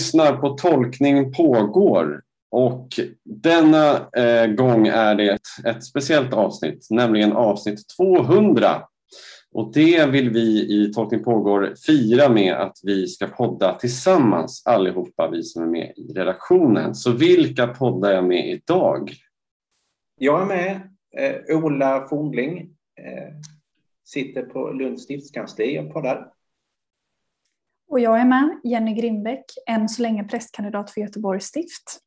lyssnar på Tolkning pågår och denna eh, gång är det ett, ett speciellt avsnitt, nämligen avsnitt 200. Och det vill vi i Tolkning pågår fira med att vi ska podda tillsammans allihopa, vi som är med i redaktionen. Så vilka poddar jag med idag? Jag är med, eh, Ola Fornling, eh, sitter på Lunds stiftskansli och poddar. Och jag är med, Jenny Grimbeck, än så länge prästkandidat för Göteborgs stift.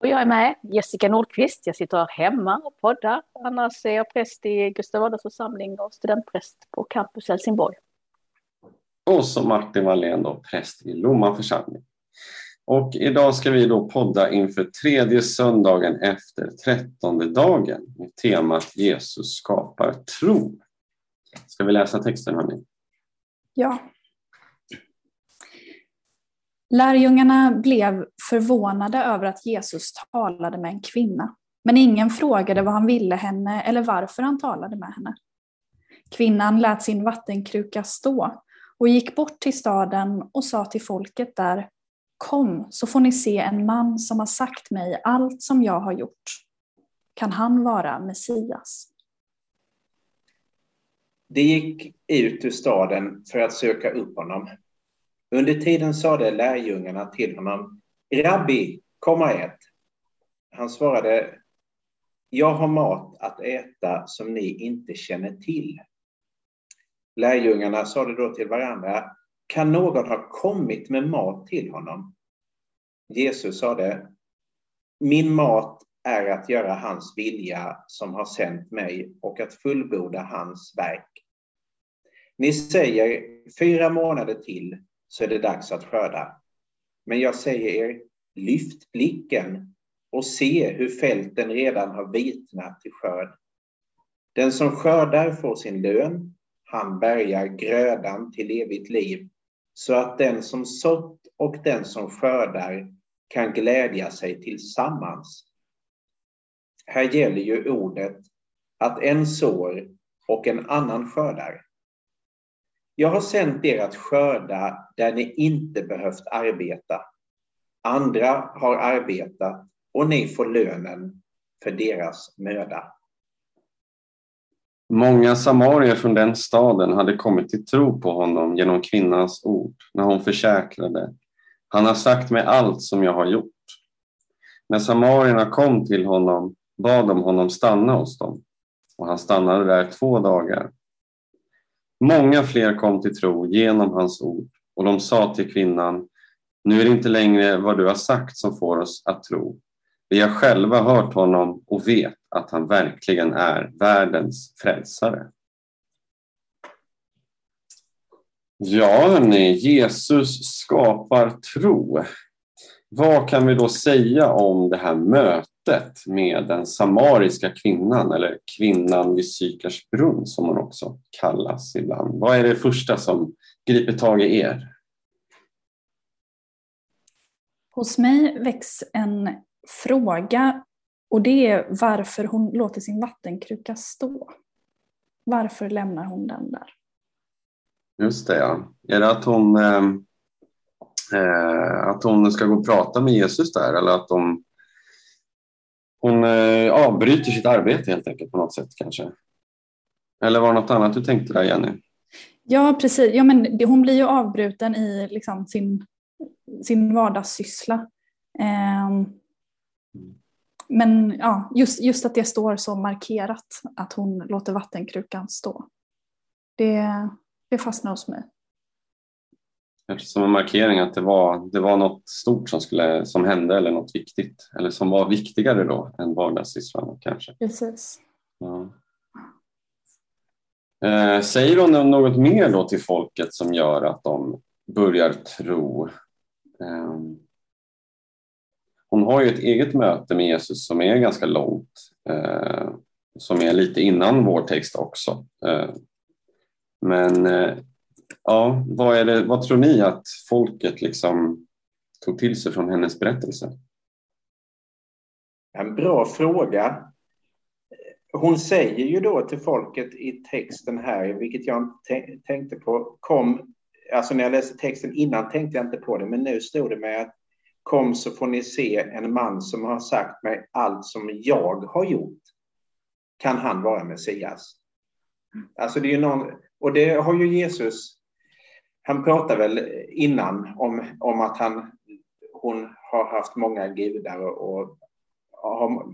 Och jag är med, Jessica Nordqvist. Jag sitter hemma och poddar. Annars är jag präst i Gustav Adolfs församling och studentpräst på Campus Helsingborg. Och så Martin Wallén, då, präst i Lomma församling. Och idag ska vi då podda inför tredje söndagen efter trettonde dagen med temat Jesus skapar tro. Ska vi läsa texten hörni? Ja. Lärjungarna blev förvånade över att Jesus talade med en kvinna, men ingen frågade vad han ville henne eller varför han talade med henne. Kvinnan lät sin vattenkruka stå och gick bort till staden och sa till folket där, Kom så får ni se en man som har sagt mig allt som jag har gjort. Kan han vara Messias? De gick ut ur staden för att söka upp honom. Under tiden sade lärjungarna till honom, Rabbi, kom och ät. Han svarade, jag har mat att äta som ni inte känner till. Lärjungarna sade då till varandra, kan någon ha kommit med mat till honom? Jesus sade, min mat är att göra hans vilja som har sänt mig och att fullborda hans verk. Ni säger fyra månader till så är det dags att skörda. Men jag säger er, lyft blicken och se hur fälten redan har vitnat till skörd. Den som skördar får sin lön, han bärgar grödan till evigt liv, så att den som sått och den som skördar kan glädja sig tillsammans. Här gäller ju ordet att en sår och en annan skördar. Jag har sänt er att skörda där ni inte behövt arbeta. Andra har arbetat och ni får lönen för deras möda. Många samarier från den staden hade kommit till tro på honom genom kvinnans ord när hon försäkrade han har sagt mig allt som jag har gjort. När samarierna kom till honom bad de honom stanna hos dem och han stannade där två dagar. Många fler kom till tro genom hans ord och de sa till kvinnan, nu är det inte längre vad du har sagt som får oss att tro. Vi har själva hört honom och vet att han verkligen är världens frälsare. Ja, hörni, Jesus skapar tro. Vad kan vi då säga om det här mötet med den samariska kvinnan eller kvinnan vid Sykars brunn som hon också kallas ibland? Vad är det första som griper tag i er? Hos mig väcks en fråga och det är varför hon låter sin vattenkruka stå. Varför lämnar hon den där? Just det, ja. Är det att hon, eh, eh, att hon ska gå och prata med Jesus där eller att hon, hon eh, avbryter sitt arbete helt enkelt på något sätt kanske? Eller var det något annat du tänkte där Jenny? Ja, precis. Ja, men hon blir ju avbruten i liksom sin, sin vardagssyssla. Eh, men ja, just, just att det står så markerat att hon låter vattenkrukan stå. Det, det fastnar hos mig. Som en markering att det var, det var något stort som, skulle, som hände eller något viktigt eller som var viktigare då än vardagssysslan kanske. Precis. Ja. Eh, säger hon något mer då till folket som gör att de börjar tro? Eh, hon har ju ett eget möte med Jesus som är ganska långt, eh, som är lite innan vår text också. Eh, men eh, ja, vad, är det, vad tror ni att folket liksom tog till sig från hennes berättelse? En bra fråga. Hon säger ju då till folket i texten här, vilket jag tänkte på, kom alltså när jag läste texten innan tänkte jag inte på det, men nu stod det med att kom så får ni se en man som har sagt mig allt som jag har gjort. Kan han vara Messias? Alltså det är ju någon, och det har ju Jesus, han pratar väl innan om, om att han, hon har haft många gudar och, och har,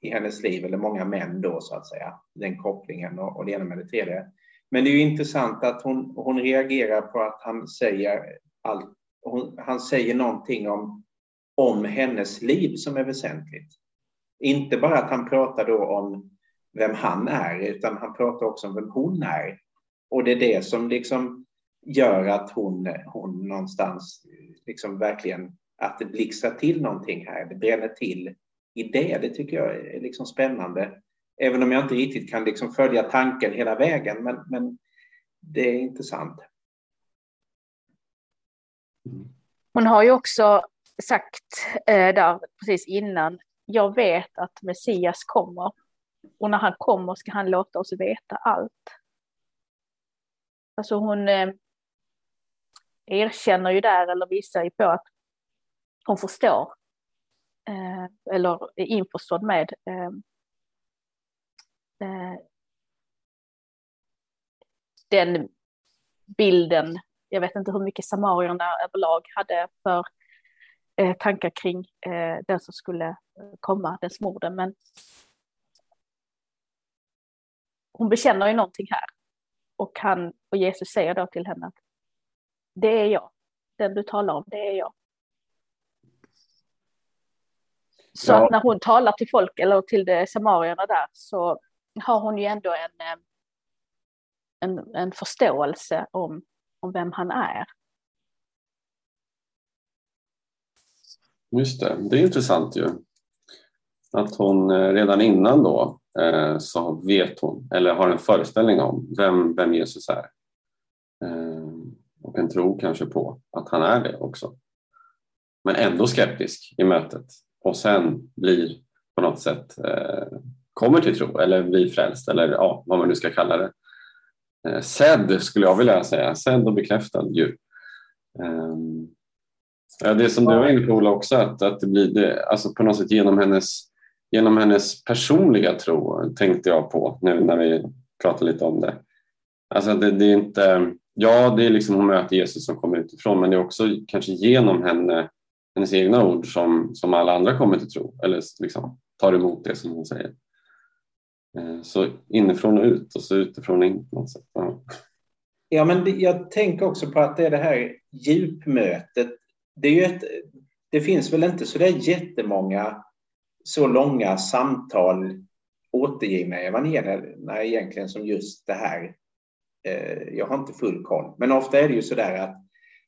i hennes liv, eller många män då så att säga, den kopplingen och, och det ena med det tredje. Men det är ju intressant att hon, hon reagerar på att han säger allt, hon, han säger någonting om, om hennes liv som är väsentligt. Inte bara att han pratar då om vem han är, utan han pratar också om vem hon är. Och det är det som liksom gör att hon, hon någonstans liksom verkligen, att det blixtrar till någonting här, det bränner till i det. Det tycker jag är liksom spännande. Även om jag inte riktigt kan liksom följa tanken hela vägen, men, men det är intressant. Hon har ju också sagt eh, där precis innan, jag vet att Messias kommer. Och när han kommer ska han låta oss veta allt. Alltså hon eh, erkänner ju där, eller visar ju på att hon förstår, eh, eller är införstådd med eh, eh den bilden, jag vet inte hur mycket samarierna överlag hade för eh, tankar kring eh, den som skulle komma, den smorden, men hon bekänner ju någonting här. Och, han, och Jesus säger då till henne att det är jag, den du talar om, det är jag. Så ja. att när hon talar till folk eller till de samarierna där så har hon ju ändå en, eh, en, en förståelse om, om vem han är. Just det, det är intressant ju. Att hon eh, redan innan då eh, så vet hon, eller har en föreställning om vem, vem Jesus är. Och en tro kanske på att han är det också. Men ändå skeptisk i mötet och sen blir på något sätt eh, kommer till tro eller blir frälst eller ja, vad man nu ska kalla det. Eh, sedd skulle jag vilja säga, sedd och bekräftad ju. Eh, ja, det som du var inne på Ola också, att, att det blir det, alltså på något sätt genom hennes, genom hennes personliga tro tänkte jag på nu när vi pratade lite om det. Alltså det, det är inte, ja det är liksom hon möter Jesus som kommer utifrån men det är också kanske genom henne, hennes egna ord som, som alla andra kommer till tro eller liksom tar emot det som hon säger. Eh, så inifrån och ut och så utifrån och in på något sätt. Ja. ja, men jag tänker också på att det är det här djupmötet. Det, är ju ett, det finns väl inte så där jättemånga så långa samtal återgivna i evangelierna egentligen som just det här. Eh, jag har inte full koll, men ofta är det ju så där att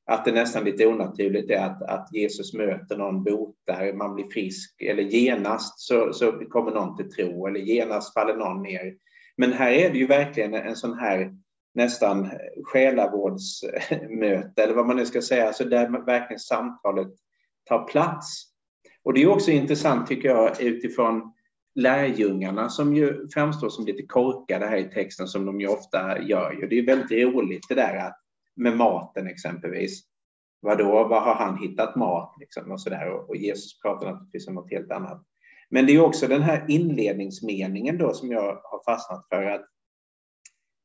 att det nästan lite onaturligt är att, att Jesus möter någon, botar, man blir frisk eller genast så, så kommer någon till tro eller genast faller någon ner. Men här är det ju verkligen en sån här nästan själavårdsmöte eller vad man nu ska säga, alltså där verkligen samtalet tar plats. Och det är också intressant tycker jag utifrån lärjungarna som ju framstår som lite korkade här i texten som de ju ofta gör. Det är väldigt roligt det där att med maten exempelvis. Vadå, var har han hittat mat? Liksom, och, så där. och Jesus pratar naturligtvis om något helt annat. Men det är också den här inledningsmeningen då som jag har fastnat för att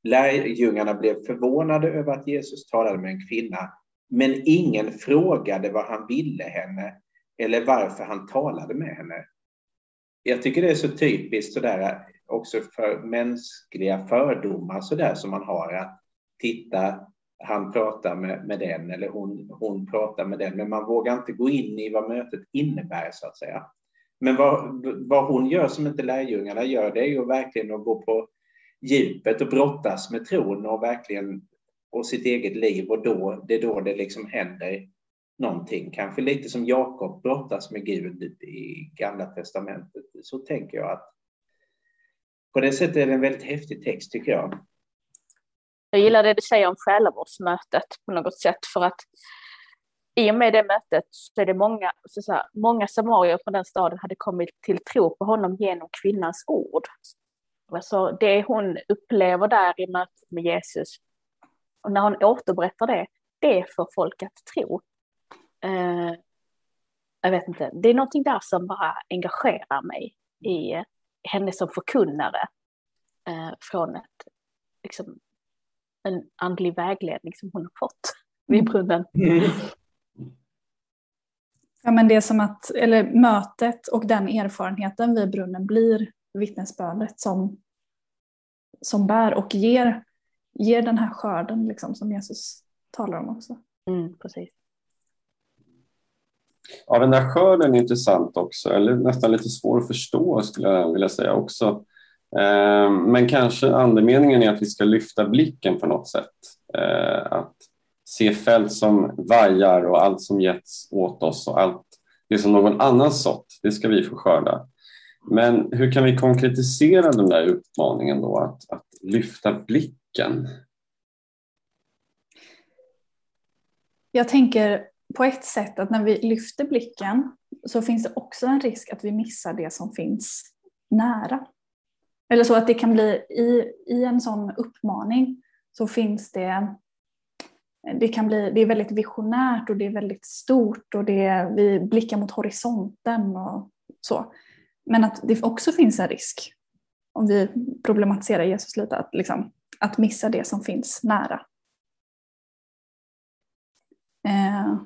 lärjungarna blev förvånade över att Jesus talade med en kvinna, men ingen frågade vad han ville henne eller varför han talade med henne. Jag tycker det är så typiskt sådär också för mänskliga fördomar sådär som man har att titta han pratar med, med den eller hon, hon pratar med den, men man vågar inte gå in i vad mötet innebär så att säga. Men vad, vad hon gör som inte lärjungarna gör, det är ju verkligen att gå på djupet och brottas med tron och verkligen och sitt eget liv och då, det är då det liksom händer någonting. Kanske lite som Jakob brottas med Gud i Gamla Testamentet. Så tänker jag att på det sättet är det en väldigt häftig text tycker jag. Jag gillar det du säger om själavårdsmötet på något sätt för att i och med det mötet så är det många, så, så här, många samarier från den staden hade kommit till tro på honom genom kvinnans ord. Alltså det hon upplever där i mötet med Jesus, och när hon återberättar det, det får folk att tro? Eh, jag vet inte, det är någonting där som bara engagerar mig i henne som förkunnare eh, från ett, liksom, en andlig vägledning som hon har fått vid brunnen. Mm. Ja, men det är som att, eller mötet och den erfarenheten vid brunnen blir vittnesbördet som, som bär och ger, ger den här skörden liksom, som Jesus talar om också. Mm, precis. Ja, den där skörden är intressant också, eller nästan lite svår att förstå skulle jag vilja säga också. Eh, men kanske andemeningen är att vi ska lyfta blicken på något sätt. Eh, att se fält som vajar och allt som getts åt oss och allt det som någon annan sått, det ska vi få skörda. Men hur kan vi konkretisera den där utmaningen då, att, att lyfta blicken? Jag tänker på ett sätt att när vi lyfter blicken så finns det också en risk att vi missar det som finns nära. Eller så att det kan bli i, i en sån uppmaning så finns det det kan bli, det är väldigt visionärt och det är väldigt stort och det är, vi blickar mot horisonten och så. Men att det också finns en risk, om vi problematiserar Jesus lite, att, liksom, att missa det som finns nära. Eh.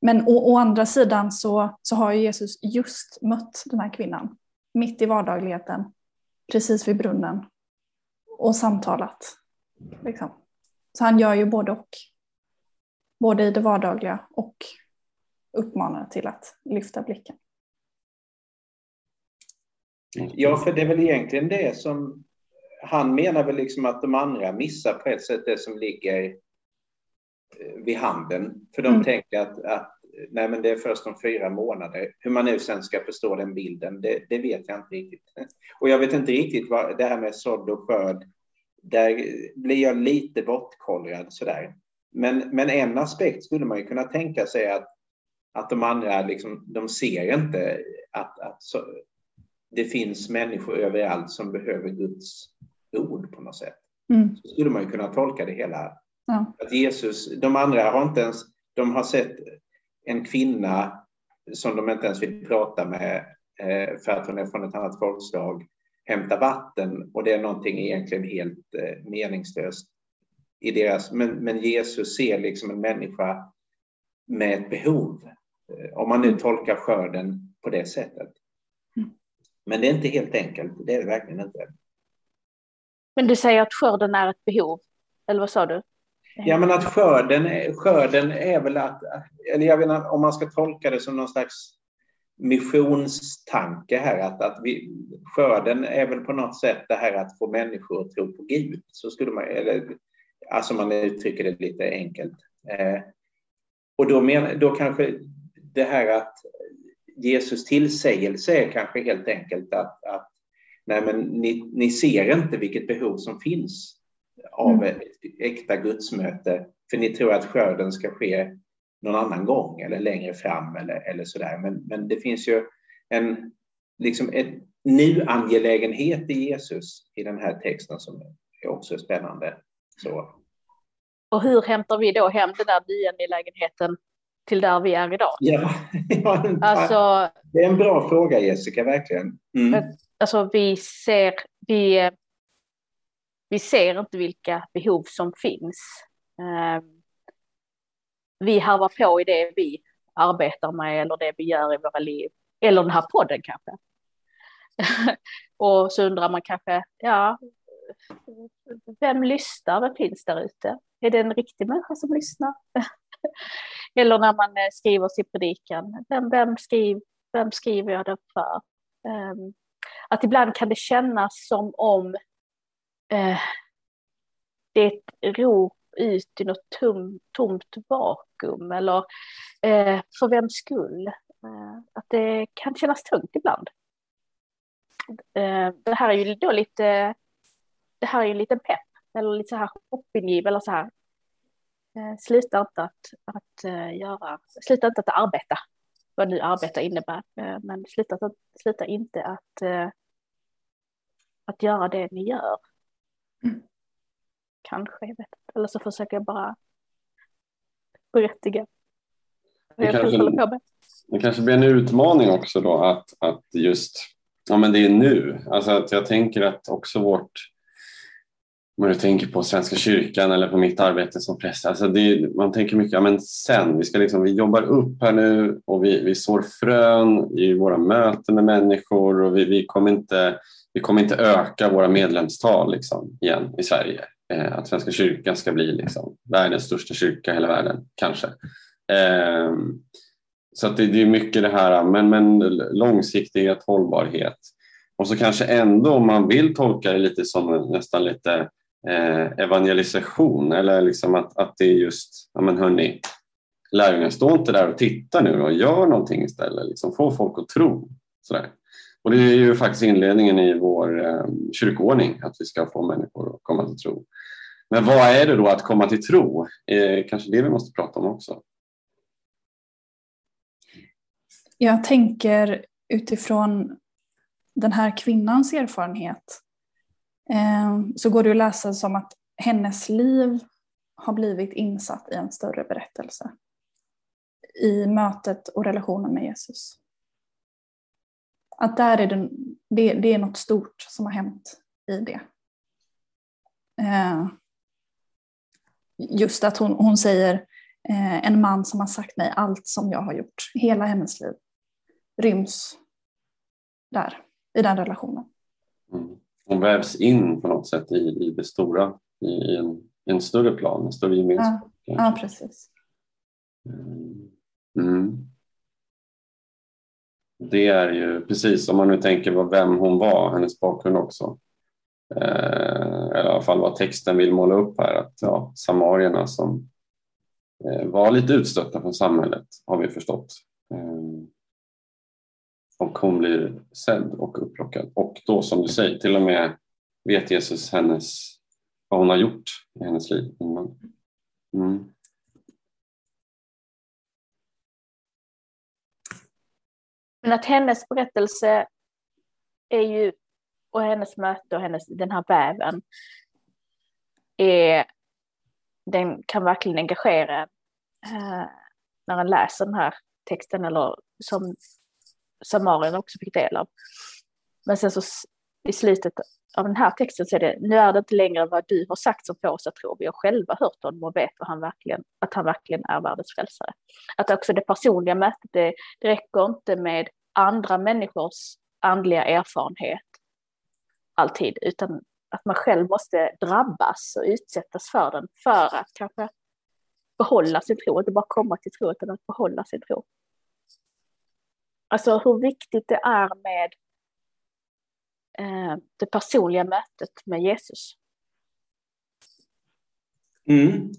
Men å, å, andra sidan så, så har Jesus just mött den här kvinnan mitt i vardagligheten, precis vid brunnen och samtalat. Liksom. Så han gör ju både och. Både i det vardagliga och uppmanar till att lyfta blicken. Ja, för det är väl egentligen det som han menar väl liksom att de andra missar på ett sätt det som ligger vid handen. För de mm. tänker att, att nej, men det är först om fyra månader. Hur man nu sen ska förstå den bilden, det, det vet jag inte riktigt. Och jag vet inte riktigt vad det här med sådd och skörd där blir jag lite bortkollrad sådär. Men, men en aspekt skulle man ju kunna tänka sig att, att de andra liksom, de ser inte att, att så, det finns människor överallt som behöver Guds ord på något sätt. Mm. Så skulle man ju kunna tolka det hela. Ja. Att Jesus, de andra har inte ens, de har sett en kvinna som de inte ens vill prata med eh, för att hon är från ett annat folkslag hämta vatten och det är någonting egentligen helt eh, meningslöst i deras, men, men Jesus ser liksom en människa med ett behov. Eh, om man nu tolkar skörden på det sättet. Mm. Men det är inte helt enkelt, det är det verkligen inte. Men du säger att skörden är ett behov, eller vad sa du? Ja, men att skörden, skörden är väl att, eller jag inte om man ska tolka det som någon slags missionstanke här, att, att vi, skörden är väl på något sätt det här att få människor att tro på Gud. Så skulle man, eller, alltså man uttrycker det lite enkelt. Eh, och då, men, då kanske det här att Jesus tillsägelse är kanske helt enkelt att, att nej men ni, ni ser inte vilket behov som finns av mm. ett äkta gudsmöte, för ni tror att skörden ska ske någon annan gång eller längre fram eller, eller sådär. Men, men det finns ju en, liksom en nu-angelägenhet i Jesus i den här texten som är också spännande. Så. Och hur hämtar vi då hem den där nu-angelägenheten till där vi är idag? Ja, ja alltså, det är en bra fråga Jessica, verkligen. Mm. Alltså vi ser, vi, vi ser inte vilka behov som finns. Ehm, vi harvar på i det vi arbetar med eller det vi gör i våra liv. Eller den här podden kanske. och så undrar man kanske, ja, vem lyssnar? Vem finns där ute? Är det en riktig människa som lyssnar? eller när man eh, skriver sin predikan, vem, vem, skriv, vem skriver jag den för? Ehm, att ibland kan det kännas som om eh, det är ett rop ut i något tom, tomt vakuum eller eh, för vems skull. Eh, att det kan kännas tungt ibland. Eh, det här är ju då lite, det här är ju en liten pepp eller lite så här hoppingiv eller så här. Eh, sluta inte att, att uh, göra, sluta inte att arbeta, vad nu arbeta innebär, eh, men sluta, sluta inte att, uh, att göra det ni gör. Mm. Kanske, jag vet inte. Eller så försöker jag bara berättiga det jag kanske, på. Det kanske blir en utmaning också då att, att just, ja men det är nu. Alltså att jag tänker att också vårt om du tänker på Svenska kyrkan eller på mitt arbete som präst. Alltså det, man tänker mycket, ja men sen, vi, ska liksom, vi jobbar upp här nu och vi, vi sår frön i våra möten med människor och vi, vi, kommer, inte, vi kommer inte öka våra medlemstal liksom, igen i Sverige. Eh, att Svenska kyrkan ska bli liksom, världens största kyrka i hela världen, kanske. Eh, så att det, det, är mycket det här, men, men långsiktighet, hållbarhet. Och så kanske ändå om man vill tolka det lite som nästan lite Eh, evangelisation eller liksom att, att det är just, ja men hörni, lärjungarna, står inte där och tittar nu och gör någonting istället, liksom, få folk att tro. Sådär. Och det är ju faktiskt inledningen i vår eh, kyrkoordning, att vi ska få människor att komma till tro. Men vad är det då att komma till tro? Eh, kanske det vi måste prata om också. Jag tänker utifrån den här kvinnans erfarenhet Ehm, så går det att läsa som att hennes liv har blivit insatt i en större berättelse. I mötet och relationen med Jesus. Att där är det, det, det är något stort som har hänt i det. Ehm, just att hon, hon säger eh, en man som har sagt mig allt som jag har gjort, hela hennes liv, ryms där, i den relationen. Mm hon vävs in på något sätt i, i det stora, i en, i en större plan, en större gemenskap. Ja, ja precis. Mm. mm. Det är ju precis om man nu tänker på vem hon var, hennes bakgrund också. Eh, eller i alla fall vad texten vill måla upp här, att ja, samarierna som eh, var lite utstötta från samhället har vi förstått. Eh, och hon blir sedd och upplockad. Och då som du säger, till och med vet Jesus hennes, vad hon har gjort i hennes liv Mm. Men att hennes berättelse är ju, och hennes möte och hennes, den här väven, är, den kan verkligen engagera eh, när man läser den här texten eller som samarierna också fick del av. Men sen så i slutet av den här texten så är det, nu är det inte längre vad du har sagt som får oss att tro, vi har själva hört honom och vet vad han verkligen, att han verkligen är världens frälsare. Att också det personliga mötet, det, det räcker inte med andra människors andliga erfarenhet alltid, utan att man själv måste drabbas och utsättas för den för att kanske behålla sin tro, inte bara komma till tro, utan att behålla sin tro. Alltså hur viktigt det är med eh, det personliga mötet med Jesus. Mm.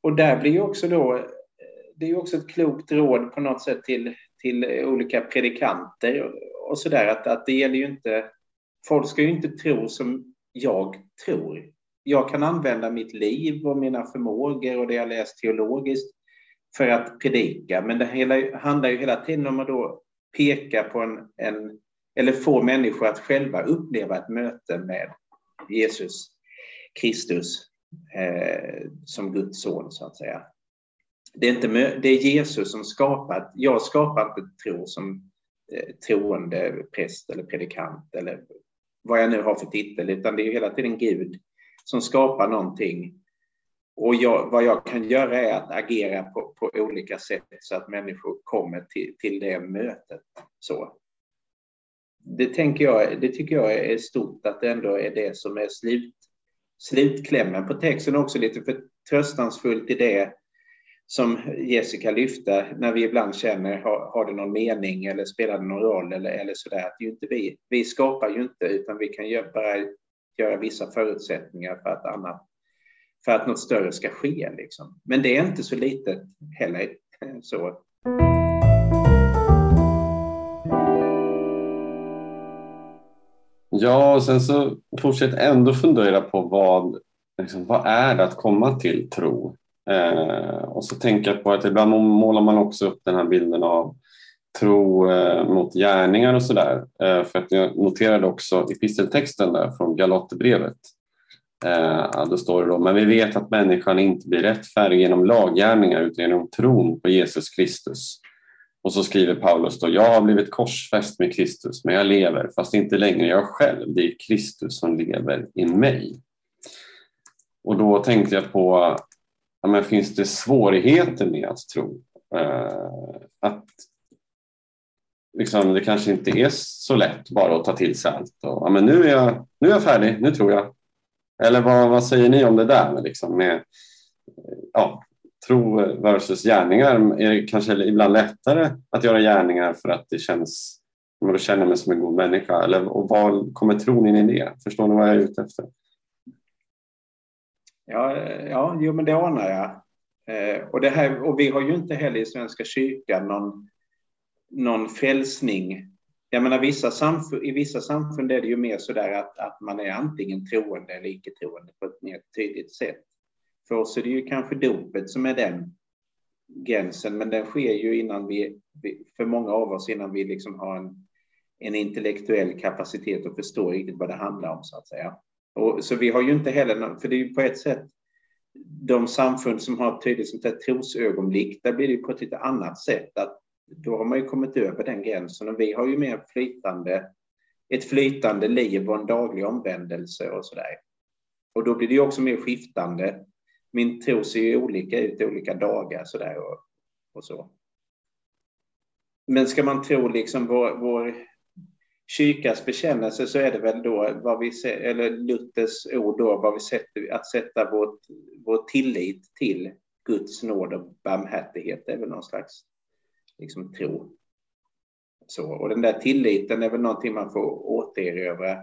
Och där blir ju också då, det är ju också ett klokt råd på något sätt till, till olika predikanter och, och sådär att, att det gäller ju inte, folk ska ju inte tro som jag tror. Jag kan använda mitt liv och mina förmågor och det jag läst teologiskt för att predika. Men det hela, handlar ju hela tiden om att då peka på en, en eller få människor att själva uppleva ett möte med Jesus Kristus eh, som Guds son, så att säga. Det är, inte, det är Jesus som skapar, jag skapar inte tro som eh, troende präst eller predikant eller vad jag nu har för titel, utan det är hela tiden Gud som skapar någonting och jag, vad jag kan göra är att agera på, på olika sätt så att människor kommer till, till det mötet. Så. Det, tänker jag, det tycker jag är stort att det ändå är det som är slut, slutklämmen på texten. Också lite förtröstansfullt i det som Jessica lyfte, när vi ibland känner, har, har det någon mening eller spelar det någon roll eller, eller sådär. Att ju inte vi, vi skapar ju inte, utan vi kan ju bara göra vissa förutsättningar för att annat för att något större ska ske. Liksom. Men det är inte så litet heller. Eh, så. Ja, och sen så fortsätt ändå fundera på vad, liksom, vad är det att komma till tro? Eh, och så tänka på att ibland målar man också upp den här bilden av tro eh, mot gärningar och sådär. Eh, för att jag noterade också episteltexten där från Galaterbrevet Eh, då står det då, men vi vet att människan inte blir rättfärdig genom laggärningar utan genom tron på Jesus Kristus. Och så skriver Paulus då, jag har blivit korsfäst med Kristus, men jag lever, fast inte längre jag själv, det är Kristus som lever i mig. Och då tänkte jag på, ja, men finns det svårigheter med att tro? Eh, att liksom, det kanske inte är så lätt bara att ta till sig allt. Och, ja, men nu, är jag, nu är jag färdig, nu tror jag. Eller vad, vad säger ni om det där med, liksom, med ja, tro versus gärningar? Är det kanske ibland lättare att göra gärningar för att det känns, man då känner mig som en god människa? Eller, och vad kommer tron in i det? Förstår ni vad jag är ute efter? Ja, ja jo, men det anar jag. Eh, och, det här, och vi har ju inte heller i Svenska kyrkan någon, någon frälsning. Jag menar, vissa samfund, i vissa samfund är det ju mer så där att, att man är antingen troende eller icke-troende på ett mer tydligt sätt. För oss är det ju kanske dopet som är den gränsen, men den sker ju innan vi, för många av oss, innan vi liksom har en, en intellektuell kapacitet att förstå riktigt vad det handlar om, så att säga. Och, så vi har ju inte heller, för det är ju på ett sätt de samfund som har ett tydligt sånt här trosögonblick, där blir det på ett lite annat sätt. Att då har man ju kommit över den gränsen och vi har ju mer flytande, ett flytande liv och en daglig omvändelse och sådär. Och då blir det ju också mer skiftande. Min tro ser ju olika ut olika dagar sådär och, och så. Men ska man tro liksom vår, vår kyrkas bekännelse så är det väl då vad vi eller Luthers ord då, vad vi sätter, att sätta vårt, vår tillit till Guds nåd och barmhärtighet det är väl någon slags liksom, tro. Så, och den där tilliten är väl någonting man får återerövra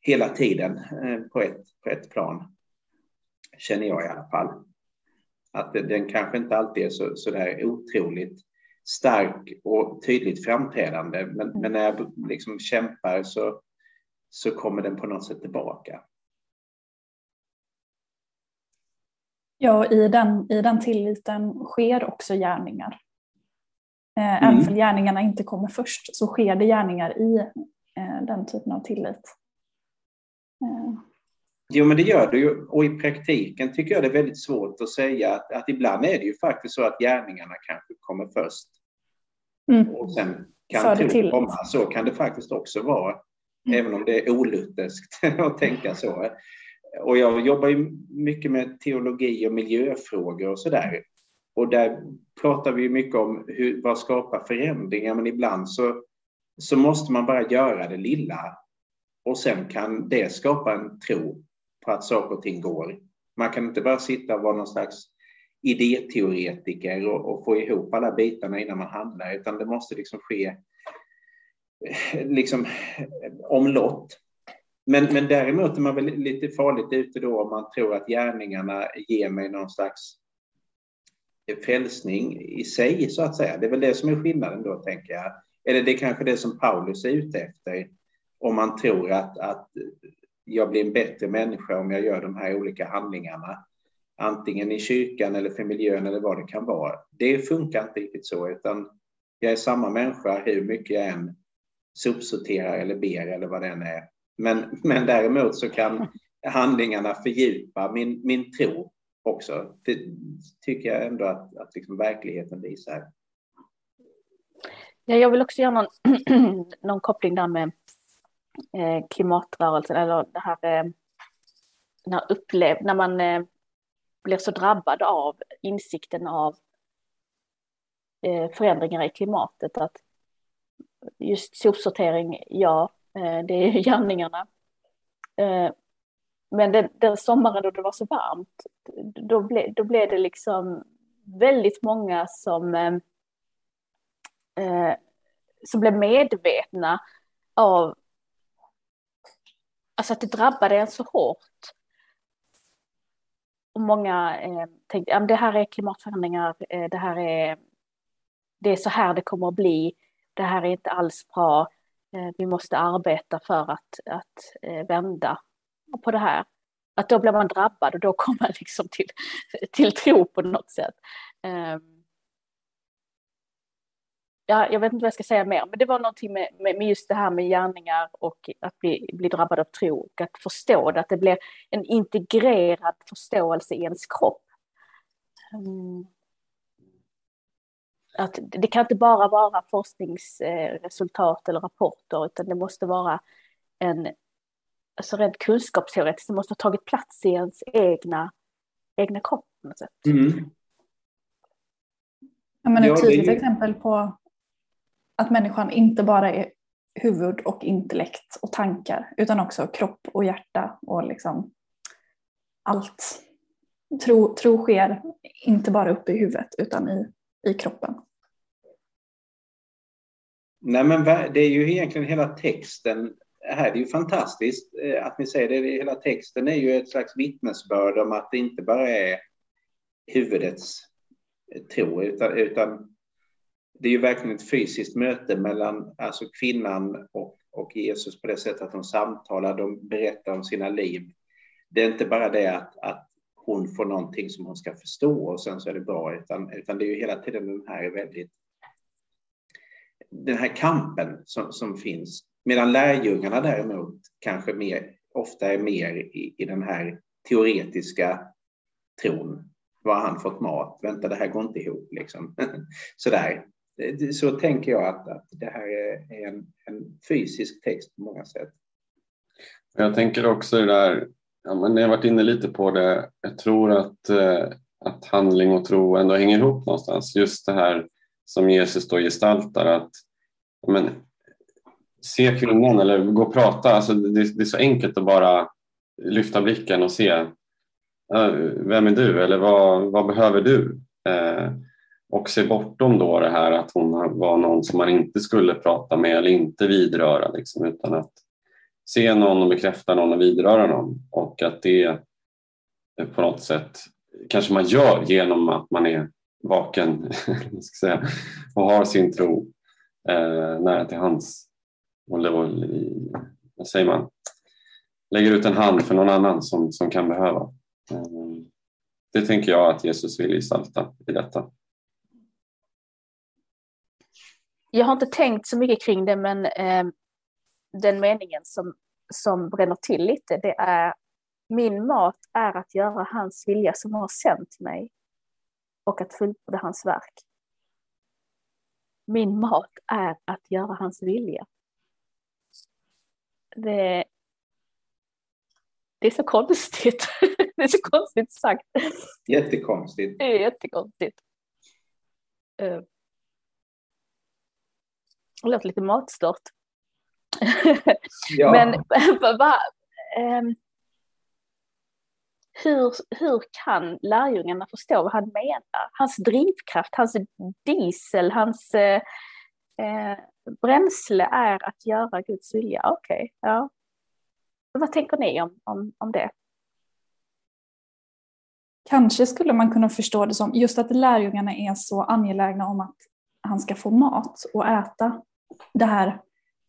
hela tiden eh, på ett, på ett plan. Känner jag i alla fall. Att den kanske inte alltid är så, så där otroligt stark och tydligt framträdande. Men, men när jag liksom kämpar så, så kommer den på något sätt tillbaka. Ja, i den, i den tilliten sker också gärningar. Eh, mm. Även om gärningarna inte kommer först så sker det gärningar i eh, den typen av tillit. Eh. Jo, men det gör det ju. Och i praktiken tycker jag det är väldigt svårt att säga att, att ibland är det ju faktiskt så att gärningarna kanske kommer först. Mm. Och sen kan tron komma. Så kan det faktiskt också vara. Mm. Även om det är olutherskt att tänka så. Och jag jobbar ju mycket med teologi och miljöfrågor och sådär. Och där pratar vi mycket om hur, vad skapar förändringar, men ibland så, så måste man bara göra det lilla. Och sen kan det skapa en tro på att saker och ting går. Man kan inte bara sitta och vara någon slags idéteoretiker och, och få ihop alla bitarna innan man handlar, utan det måste liksom ske eh, liksom eh, omlott. Men, men däremot är man väl lite farligt ute då om man tror att gärningarna ger mig någon slags frälsning i sig, så att säga. Det är väl det som är skillnaden då, tänker jag. Eller det är kanske det som Paulus är ute efter, om man tror att, att jag blir en bättre människa om jag gör de här olika handlingarna, antingen i kyrkan eller för miljön eller vad det kan vara. Det funkar inte riktigt så, utan jag är samma människa hur mycket jag än sopsorterar eller ber eller vad det än är. Men, men däremot så kan handlingarna fördjupa min, min tro också. Det tycker jag ändå att, att liksom verkligheten visar. Ja, jag vill också göra någon, någon koppling där med eh, klimatrörelsen, eller det här, eh, när, upplev, när man eh, blir så drabbad av insikten av eh, förändringar i klimatet, att just sopsortering, ja, eh, det är gärningarna. Eh, men den, den sommaren då det var så varmt, då, ble, då blev det liksom väldigt många som, ehm, eh, som blev medvetna av alltså att det drabbade en så hårt. Och många eh, tänkte att det här är klimatförändringar, eh, det här är, det är så här det kommer att bli, det här är inte alls bra, eh, vi måste arbeta för att, att eh, vända på det här. Att då blir man drabbad och då kommer man liksom till, till tro på något sätt. Ehm, ja, jag vet inte vad jag ska säga mer, men det var någonting med, med, med just det här med gärningar och att bli, bli drabbad av tro och att förstå det, att det blir en integrerad förståelse i ens kropp. Ehm, att det kan inte bara vara forskningsresultat eller rapporter, utan det måste vara en, alltså rent kunskapsteoretiskt, det måste ha tagit plats i ens egna, egna kropp på något sätt. Mm. Ja, men ett ja, tydligt är... exempel på att människan inte bara är huvud och intellekt och tankar utan också kropp och hjärta och liksom allt. Tro, tro sker inte bara uppe i huvudet utan i, i kroppen. Nej men det är ju egentligen hela texten här, det är ju fantastiskt eh, att ni säger det. Hela texten är ju ett slags vittnesbörd om att det inte bara är huvudets eh, tro utan, utan det är ju verkligen ett fysiskt möte mellan alltså kvinnan och, och Jesus på det sättet att de samtalar, de berättar om sina liv. Det är inte bara det att, att hon får någonting som hon ska förstå och sen så är det bra, utan, utan det är ju hela tiden den här väldigt den här kampen som, som finns. Medan lärjungarna däremot kanske mer, ofta är mer i, i den här teoretiska tron. Var han fått mat? Vänta, det här går inte ihop. Liksom. Sådär så tänker jag att, att det här är en, en fysisk text på många sätt. Jag tänker också det där, ja, men jag har varit inne lite på det, jag tror att, eh, att handling och tro ändå hänger ihop någonstans. Just det här som Jesus då gestaltar, att men, se kvinnan eller gå och prata. Alltså, det, det, är så enkelt att bara lyfta blicken och se vem är du eller vad, vad behöver du? Eh, och se bortom då det här att hon var någon som man inte skulle prata med eller inte vidröra liksom, utan att se någon och bekräfta någon och vidröra någon och att det på något sätt kanske man gör genom att man är vaken ska säga, och har sin tro eh, nära till hands. Och, vad säger man? Lägger ut en hand för någon annan som, som kan behöva. Ehm, det tänker jag att Jesus vill gestalta i detta. Jag har inte tänkt så mycket kring det, men eh, den meningen som, som bränner till lite, det är min mat är att göra hans vilja som har sänt mig och att fullborda hans verk. Min mat är att göra hans vilja. Det, det är så konstigt. det är så konstigt sagt. Jättekonstigt. Det är jättekonstigt. Uh, det låter lite matstört. Ja. Men va, um, hur, hur kan lärjungarna förstå vad han menar? Hans drivkraft, hans diesel, hans eh, eh, bränsle är att göra Guds vilja. Okej, okay, ja. Vad tänker ni om, om, om det? Kanske skulle man kunna förstå det som just att lärjungarna är så angelägna om att han ska få mat och äta det här.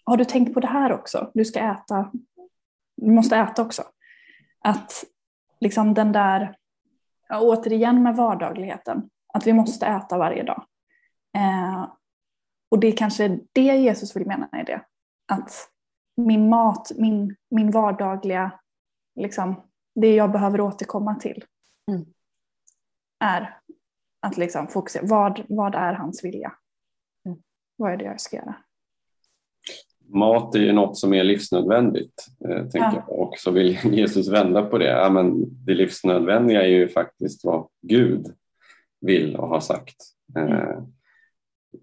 Har du tänkt på det här också? Du ska äta. Du måste äta också. Att liksom den där, återigen med vardagligheten, att vi måste äta varje dag. Eh, och det är kanske det Jesus vill mena i det. Att min mat, min, min vardagliga, liksom, det jag behöver återkomma till mm. är att liksom fokusera, vad, vad är hans vilja? Mm. Vad är det jag ska göra? mat är ju något som är livsnödvändigt. Eh, tänker ja. jag. Och så vill Jesus vända på det. Ja, men det livsnödvändiga är ju faktiskt vad Gud vill och har sagt. Eh,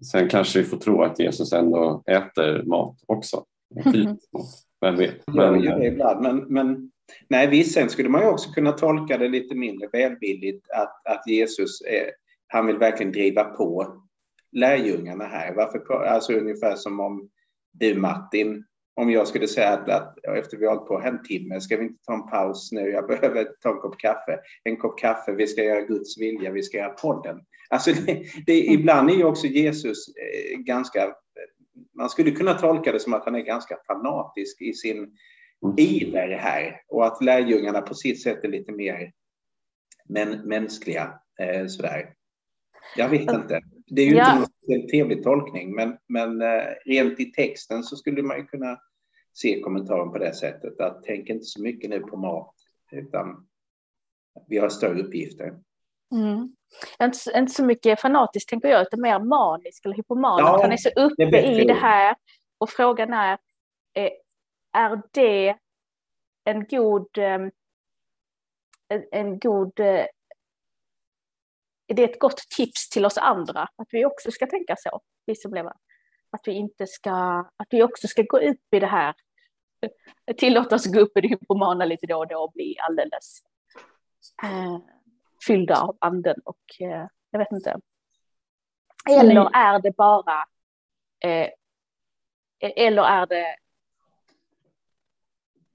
sen kanske vi får tro att Jesus ändå äter mat också. Vem vet? Men, ja, det ibland. Men, men nej, visst, sen skulle man ju också kunna tolka det lite mindre välvilligt att, att Jesus är, han vill verkligen driva på lärjungarna här. Varför, alltså ungefär som om du Martin, om jag skulle säga att, att efter vi har hållit på en timme, ska vi inte ta en paus nu? Jag behöver ta en kopp kaffe. En kopp kaffe, vi ska göra Guds vilja, vi ska göra podden. Alltså det, det, ibland är ju också Jesus eh, ganska, man skulle kunna tolka det som att han är ganska fanatisk i sin iver här och att lärjungarna på sitt sätt är lite mer men, mänskliga. Eh, sådär. Jag vet inte. det är ju Ja. inte någon trevlig tolkning, men, men eh, rent i texten så skulle man ju kunna se kommentaren på det sättet att tänk inte så mycket nu på mat, utan vi har större uppgifter. Mm. Inte, så- inte så mycket fanatiskt tänker jag, utan mer manisk eller hypoman. Ja, han är så det är uppe i det här. Och frågan är, eh, är det en god, eh, en, en god, eh, är det ett gott tips till oss andra? Att vi också ska tänka så, vi som lever. Att vi inte ska, att vi också ska gå upp i det här. Tillåta oss gå upp i det hypomana lite då och då och bli alldeles eh, fyllda av anden och eh, jag vet inte. Eller är det bara, eh, eller är det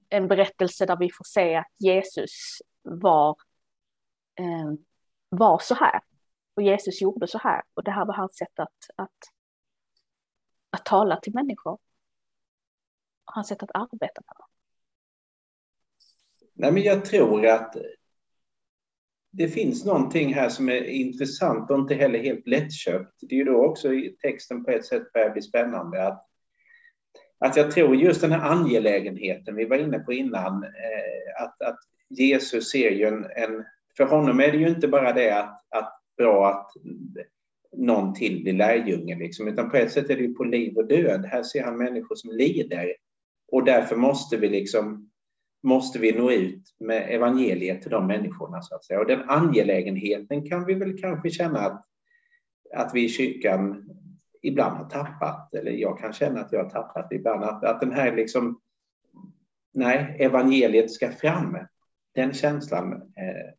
en berättelse där vi får se att Jesus var, eh, var så här. Och Jesus gjorde så här. Och det här var hans sätt att, att, att tala till människor. Och hans sätt att arbeta på. Nej, men jag tror att det finns någonting här som är intressant och inte heller helt lättköpt. Det är ju då också texten på ett sätt börjar bli spännande. Att, att jag tror just den här angelägenheten vi var inne på innan, eh, att, att Jesus ser ju en, en... För honom är det ju inte bara det att, att bra att någon till blir lärjunge, liksom, utan på ett sätt är det ju på liv och död. Här ser han människor som lider. Och därför måste vi liksom måste vi nå ut med evangeliet till de människorna. Så att säga. Och den angelägenheten kan vi väl kanske känna att, att vi i kyrkan ibland har tappat, eller jag kan känna att jag har tappat ibland, att, att den här liksom, nej, evangeliet ska fram. Den känslan eh,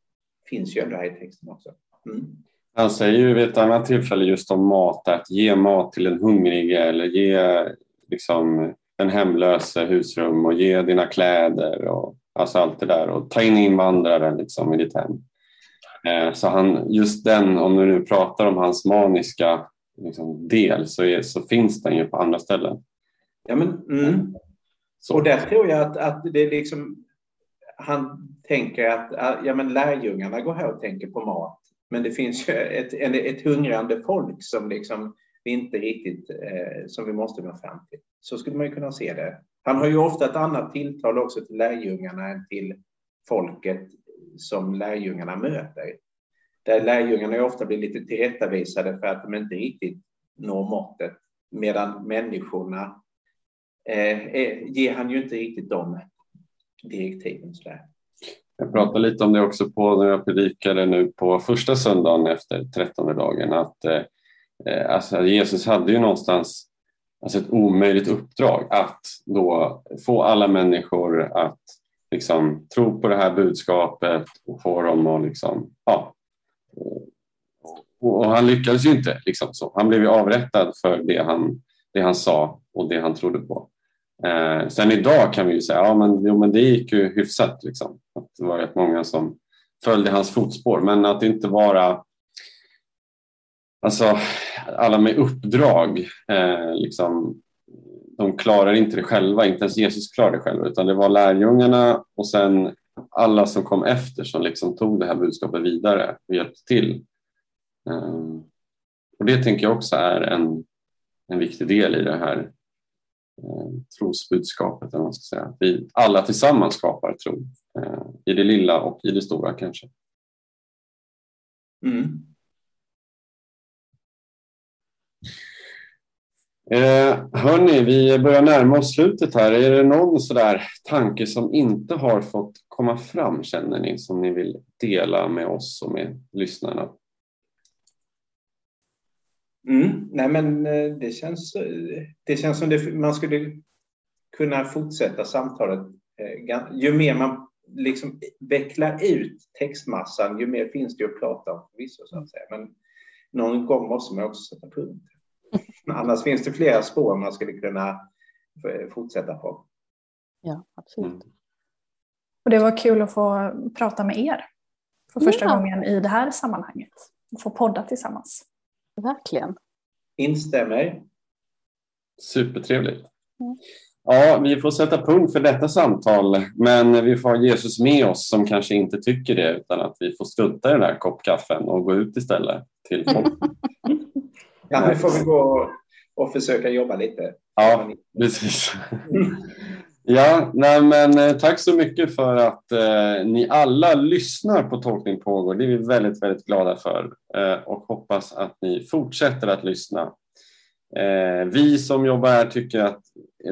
finns ju ändå här i texten också. Mm. Han säger ju vid ett annat tillfälle just om mat, att ge mat till en hungrig eller ge liksom, en hemlöse husrum och ge dina kläder och alltså allt det där och ta in invandrare liksom, i ditt hem. Eh, så han, just den, om du nu pratar om hans maniska liksom, del så, är, så finns den ju på andra ställen. Ja, men, mm. Och där tror jag att, att det liksom, han tänker att ja, men lärjungarna går här och tänker på mat. Men det finns ju ett, ett hungrande folk som liksom vi inte riktigt, eh, som vi måste nå fram till. Så skulle man ju kunna se det. Han har ju ofta ett annat tilltal också till lärjungarna än till folket som lärjungarna möter. Där lärjungarna ju ofta blir lite tillrättavisade för att de inte riktigt når måttet. Medan människorna eh, eh, ger han ju inte riktigt de direktiven. Sådär. Jag pratade lite om det också på när jag predikade nu på första söndagen efter trettonde dagen att eh, Eh, alltså Jesus hade ju någonstans alltså ett omöjligt uppdrag att då få alla människor att liksom tro på det här budskapet och få dem att liksom, ja. Och, han lyckades ju inte. Liksom så. Han blev ju avrättad för det han, det han sa och det han trodde på. Eh, sen idag kan vi ju säga ja, men, jo, men det gick ju hyfsat. Liksom. Att det var rätt många som följde hans fotspår. Men att inte vara Alltså alla med uppdrag, eh, liksom, de klarar inte det själva, inte ens Jesus klarar det själva, utan det var lärjungarna och sen alla som kom efter som liksom tog det här budskapet vidare och hjälpte till. Eh, och det tänker jag också är en, en viktig del i det här eh, trosbudskapet, eller man ska säga. Vi alla tillsammans skapar tro, eh, i det lilla och i det stora kanske. Mm. Eh, hörni, vi börjar närma oss slutet här. Är det någon sådär tanke som inte har fått komma fram, känner ni, som ni vill dela med oss och med lyssnarna? Mm. Nej, men eh, det känns, eh, det känns som det, man skulle kunna fortsätta samtalet. Eh, ju mer man liksom vecklar ut textmassan, ju mer finns det att prata om förvisso, så att säga. Men någon gång måste man också sätta punkt. Annars finns det flera spår man skulle kunna fortsätta på. Ja, absolut. Mm. Och det var kul att få prata med er för första Ja. gången i det här sammanhanget. Och få podda tillsammans. Verkligen. Instämmer. Supertrevligt. Mm. Ja, vi får sätta punkt för detta samtal, men vi får ha Jesus med oss som kanske inte tycker det, utan att vi får strunta i den där kopp kaffen och gå ut istället till folk. Ja, nu får vi gå och försöka jobba lite. Ja, precis. Ja, nej men eh, tack så mycket för att eh, ni alla lyssnar på Tolkning pågår. Det är vi väldigt, väldigt glada för eh, och hoppas att ni fortsätter att lyssna. Eh, vi som jobbar här tycker att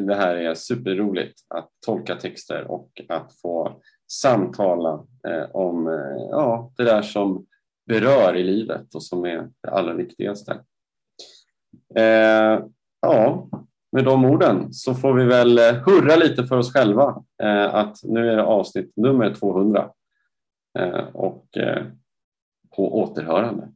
det här är superroligt att tolka texter och att få samtala eh, om eh, ja, det där som berör i livet och som är det allra viktigaste. Eh, ja, med de orden så får vi väl eh, hurra lite för oss själva eh, att nu är det avsnitt nummer 200 eh, och eh, på återhörande.